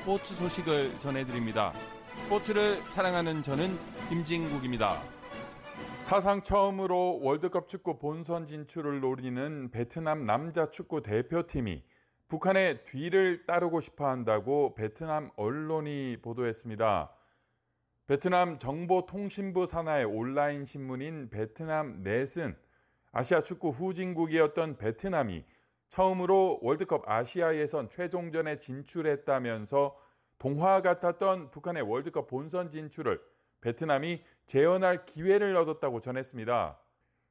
스포츠 소식을 전해드립니다. 스포츠를 사랑하는 저는 김진국입니다. 사상 처음으로 월드컵 축구 본선 진출을 노리는 베트남 남자 축구 대표팀이 북한의 뒤를 따르고 싶어 한다고 베트남 언론이 보도했습니다. 베트남 정보통신부 산하의 온라인 신문인 베트남 넷은 아시아 축구 후진국이었던 베트남이 처음으로 월드컵 아시아 예선 최종전에 진출했다면서 동화 같았던 북한의 월드컵 본선 진출을 베트남이 재현할 기회를 얻었다고 전했습니다.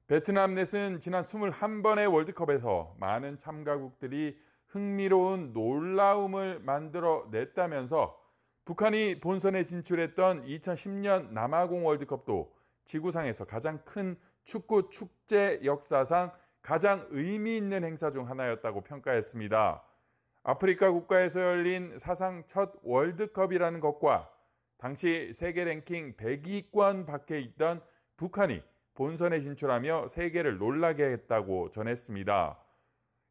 베트남 넷은 지난 21번의 월드컵에서 많은 참가국들이 흥미로운 놀라움을 만들어 냈다면서 북한이 본선에 진출했던 2010년 남아공 월드컵도 지구상에서 가장 큰 축구 축제 역사상 가장 의미 있는 행사 중 하나였다고 평가했습니다. 아프리카 국가에서 열린 사상 첫 월드컵이라는 것과 당시 세계 랭킹 100위권 밖에 있던 북한이 본선에 진출하며 세계를 놀라게 했다고 전했습니다.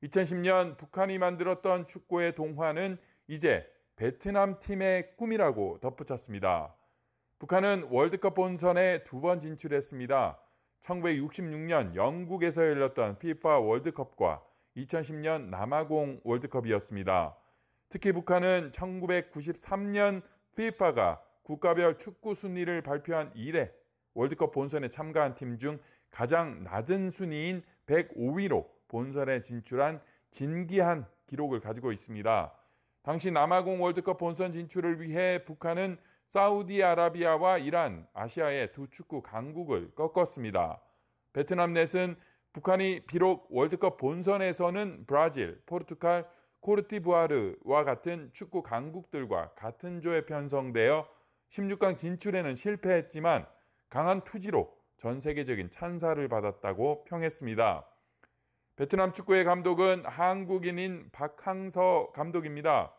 2010년 북한이 만들었던 축구의 동화는 이제 베트남 팀의 꿈이라고 덧붙였습니다. 북한은 월드컵 본선에 두 번 진출했습니다. 1966년 영국에서 열렸던 FIFA 월드컵과 2010년 남아공 월드컵이었습니다. 특히 북한은 1993년 FIFA가 국가별 축구 순위를 발표한 이래 월드컵 본선에 참가한 팀 중 가장 낮은 순위인 105위로 본선에 진출한 진기한 기록을 가지고 있습니다. 당시 남아공 월드컵 본선 진출을 위해 북한은 사우디아라비아와 이란, 아시아의 두 축구 강국을 꺾었습니다. 베트남 넷은 북한이 비록 월드컵 본선에서는 브라질, 포르투갈, 코르티부아르와 같은 축구 강국들과 같은 조에 편성되어 16강 진출에는 실패했지만 강한 투지로 전 세계적인 찬사를 받았다고 평했습니다. 베트남 축구의 감독은 한국인인 박항서 감독입니다.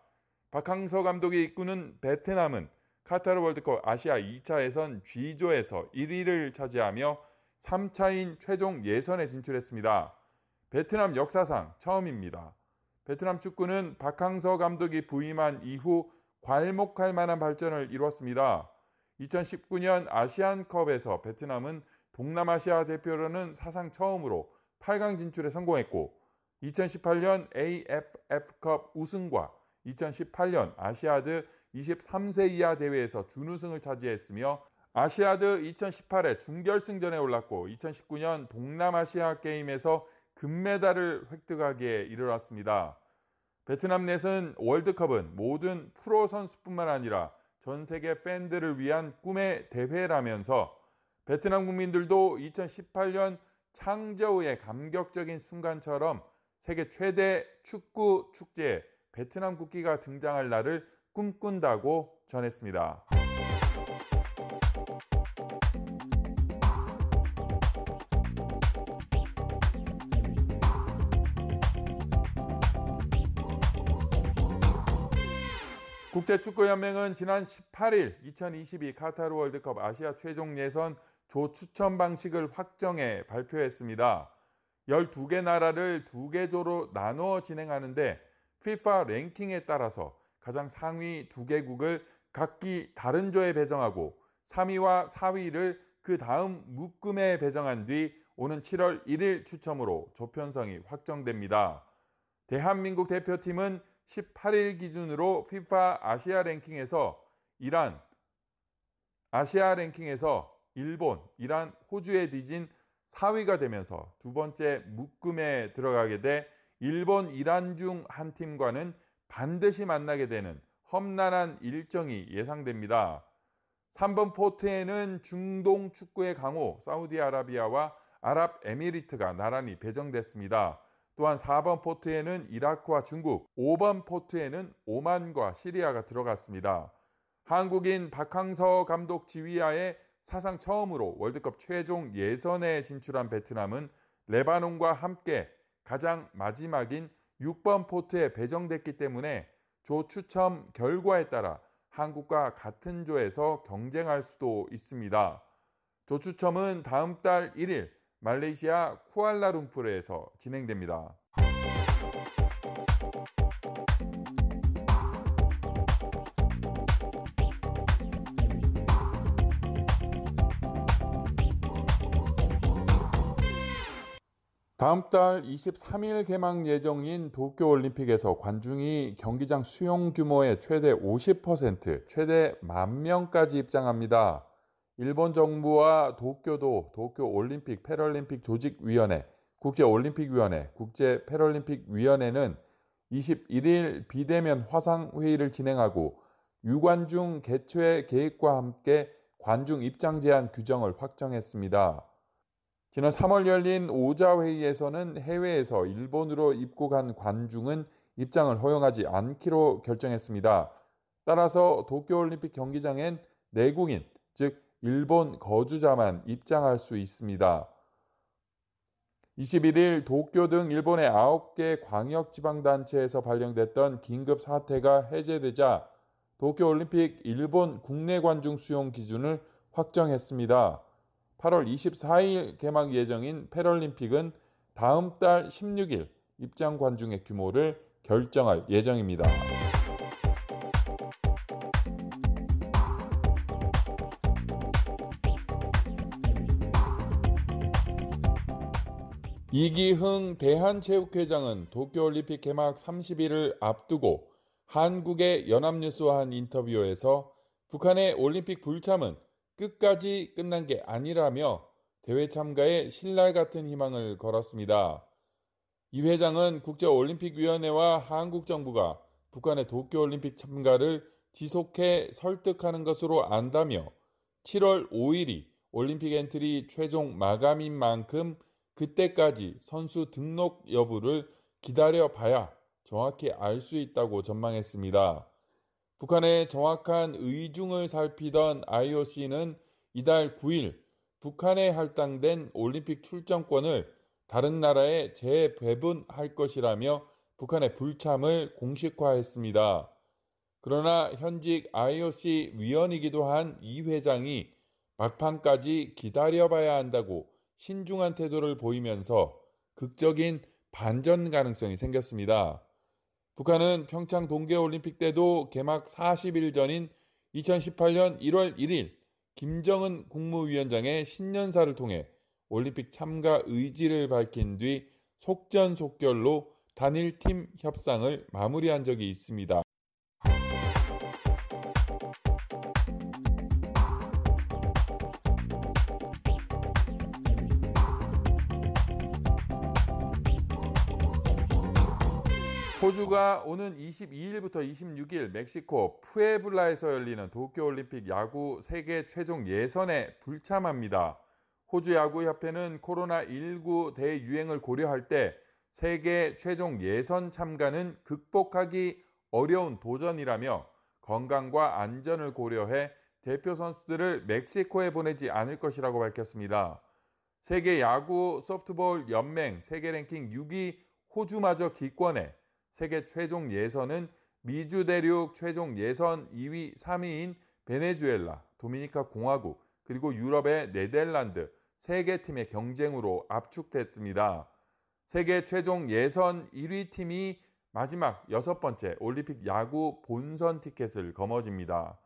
박항서 감독이 이끄는 베트남은 카타르 월드컵 아시아 2차 예선 G조에서 1위를 차지하며 3차인 최종 예선에 진출했습니다. 베트남 역사상 처음입니다. 베트남 축구는 박항서 감독이 부임한 이후 괄목할 만한 발전을 이뤘습니다. 2019년 아시안컵에서 베트남은 동남아시아 대표로는 사상 처음으로 8강 진출에 성공했고 2018년 AFF컵 우승과 2018년 아시아드 23세 이하 대회에서 준우승을 차지했으며 아시아드 2018의 중결승전에 올랐고 2019년 동남아시아 게임에서 금메달을 획득하기에 이르렀습니다. 베트남 넷은 월드컵은 모든 프로 선수뿐만 아니라 전 세계 팬들을 위한 꿈의 대회라면서 베트남 국민들도 2018년 창저우의 감격적인 순간처럼 세계 최대 축구 축제 베트남 국기가 등장할 날을 꿈꾼다고 전했습니다. 국제축구연맹은 지난 18일 2022 카타르 월드컵 아시아 최종 예선 조 추천 방식을 확정해 발표했습니다. 12개 나라를 2개 조로 나누어 진행하는데 FIFA 랭킹에 따라서 가장 상위 2개국을 각기 다른 조에 배정하고 3위와 4위를 그 다음 묶음에 배정한 뒤 오는 7월 1일 추첨으로 조편성이 확정됩니다. 대한민국 대표팀은 18일 기준으로 FIFA 아시아 랭킹에서 이란, 아시아 랭킹에서 일본, 이란, 호주에 뒤진 4위가 되면서 두 번째 묶음에 들어가게 돼 일본, 이란 중 한 팀과는 반드시 만나게 되는 험난한 일정이 예상됩니다. 3번 포트에는 중동 축구의 강호 사우디아라비아와 아랍에미리트가 나란히 배정됐습니다. 또한 4번 포트에는 이라크와 중국, 5번 포트에는 오만과 시리아가 들어갔습니다. 한국인 박항서 감독 지휘하에 사상 처음으로 월드컵 최종 예선에 진출한 베트남은 레바논과 함께 가장 마지막인 6번 포트에 배정됐기 때문에 조 추첨 결과에 따라 한국과 같은 조에서 경쟁할 수도 있습니다. 조 추첨은 다음 달 1일 말레이시아 쿠알라룸푸르에서 진행됩니다. 다음 달 23일 개막 예정인 도쿄올림픽에서 관중이 경기장 수용 규모의 최대 50%, 최대 만 명까지 입장합니다. 일본 정부와 도쿄도 도쿄올림픽 패럴림픽 조직위원회, 국제올림픽위원회, 국제패럴림픽위원회는 21일 비대면 화상회의를 진행하고 유관중 개최 계획과 함께 관중 입장 제한 규정을 확정했습니다. 지난 3월 열린 오자 회의에서는 해외에서 일본으로 입국한 관중은 입장을 허용하지 않기로 결정했습니다. 따라서 도쿄올림픽 경기장엔 내국인, 즉 일본 거주자만 입장할 수 있습니다. 21일 도쿄 등 일본의 9개 광역지방단체에서 발령됐던 긴급 사태가 해제되자 도쿄올림픽 일본 국내 관중 수용 기준을 확정했습니다. 8월 24일 개막 예정인 패럴림픽은 다음 달 16일 입장 관중의 규모를 결정할 예정입니다. 이기흥 대한체육회장은 도쿄올림픽 개막 30일을 앞두고 한국의 연합뉴스와 한 인터뷰에서 북한의 올림픽 불참은 끝까지 끝난 게 아니라며 대회 참가에 실낱 같은 희망을 걸었습니다. 이 회장은 국제올림픽위원회와 한국 정부가 북한의 도쿄올림픽 참가를 지속해 설득하는 것으로 안다며 7월 5일이 올림픽 엔트리 최종 마감인 만큼 그때까지 선수 등록 여부를 기다려 봐야 정확히 알 수 있다고 전망했습니다. 북한의 정확한 의중을 살피던 IOC는 이달 9일 북한에 할당된 올림픽 출전권을 다른 나라에 재배분할 것이라며 북한의 불참을 공식화했습니다. 그러나 현직 IOC 위원이기도 한 이 회장이 막판까지 기다려봐야 한다고 신중한 태도를 보이면서 극적인 반전 가능성이 생겼습니다. 북한은 평창 동계올림픽 때도 개막 40일 전인 2018년 1월 1일 김정은 국무위원장의 신년사를 통해 올림픽 참가 의지를 밝힌 뒤 속전속결로 단일팀 협상을 마무리한 적이 있습니다. 호주가 오는 22일부터 26일 멕시코 푸에블라에서 열리는 도쿄올림픽 야구 세계 최종 예선에 불참합니다. 호주 야구협회는 코로나19 대유행을 고려할 때 세계 최종 예선 참가는 극복하기 어려운 도전이라며 건강과 안전을 고려해 대표 선수들을 멕시코에 보내지 않을 것이라고 밝혔습니다. 세계 야구 소프트볼 연맹 세계 랭킹 6위 호주마저 기권해 세계 최종 예선은 미주 대륙 최종 예선 2위, 3위인 베네수엘라, 도미니카 공화국, 그리고 유럽의 네덜란드 세 개 팀의 경쟁으로 압축됐습니다. 세계 최종 예선 1위 팀이 마지막 여섯 번째 올림픽 야구 본선 티켓을 거머쥡니다.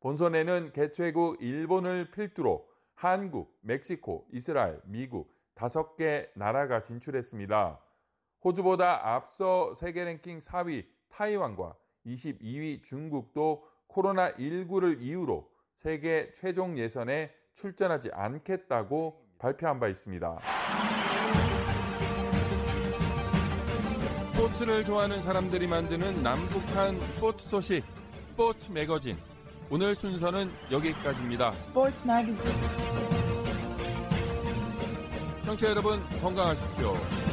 본선에는 개최국 일본을 필두로 한국, 멕시코, 이스라엘, 미국 다섯 개 나라가 진출했습니다. 호주보다 앞서 세계 랭킹 4위 타이완과 22위 중국도 코로나19를 이유로 세계 최종 예선에 출전하지 않겠다고 발표한 바 있습니다. 스포츠를 좋아하는 사람들이 만드는 남북한 스포츠 소식 스포츠 매거진 오늘 순서는 여기까지입니다. Sports Magazine. 청취자 여러분 건강하십시오.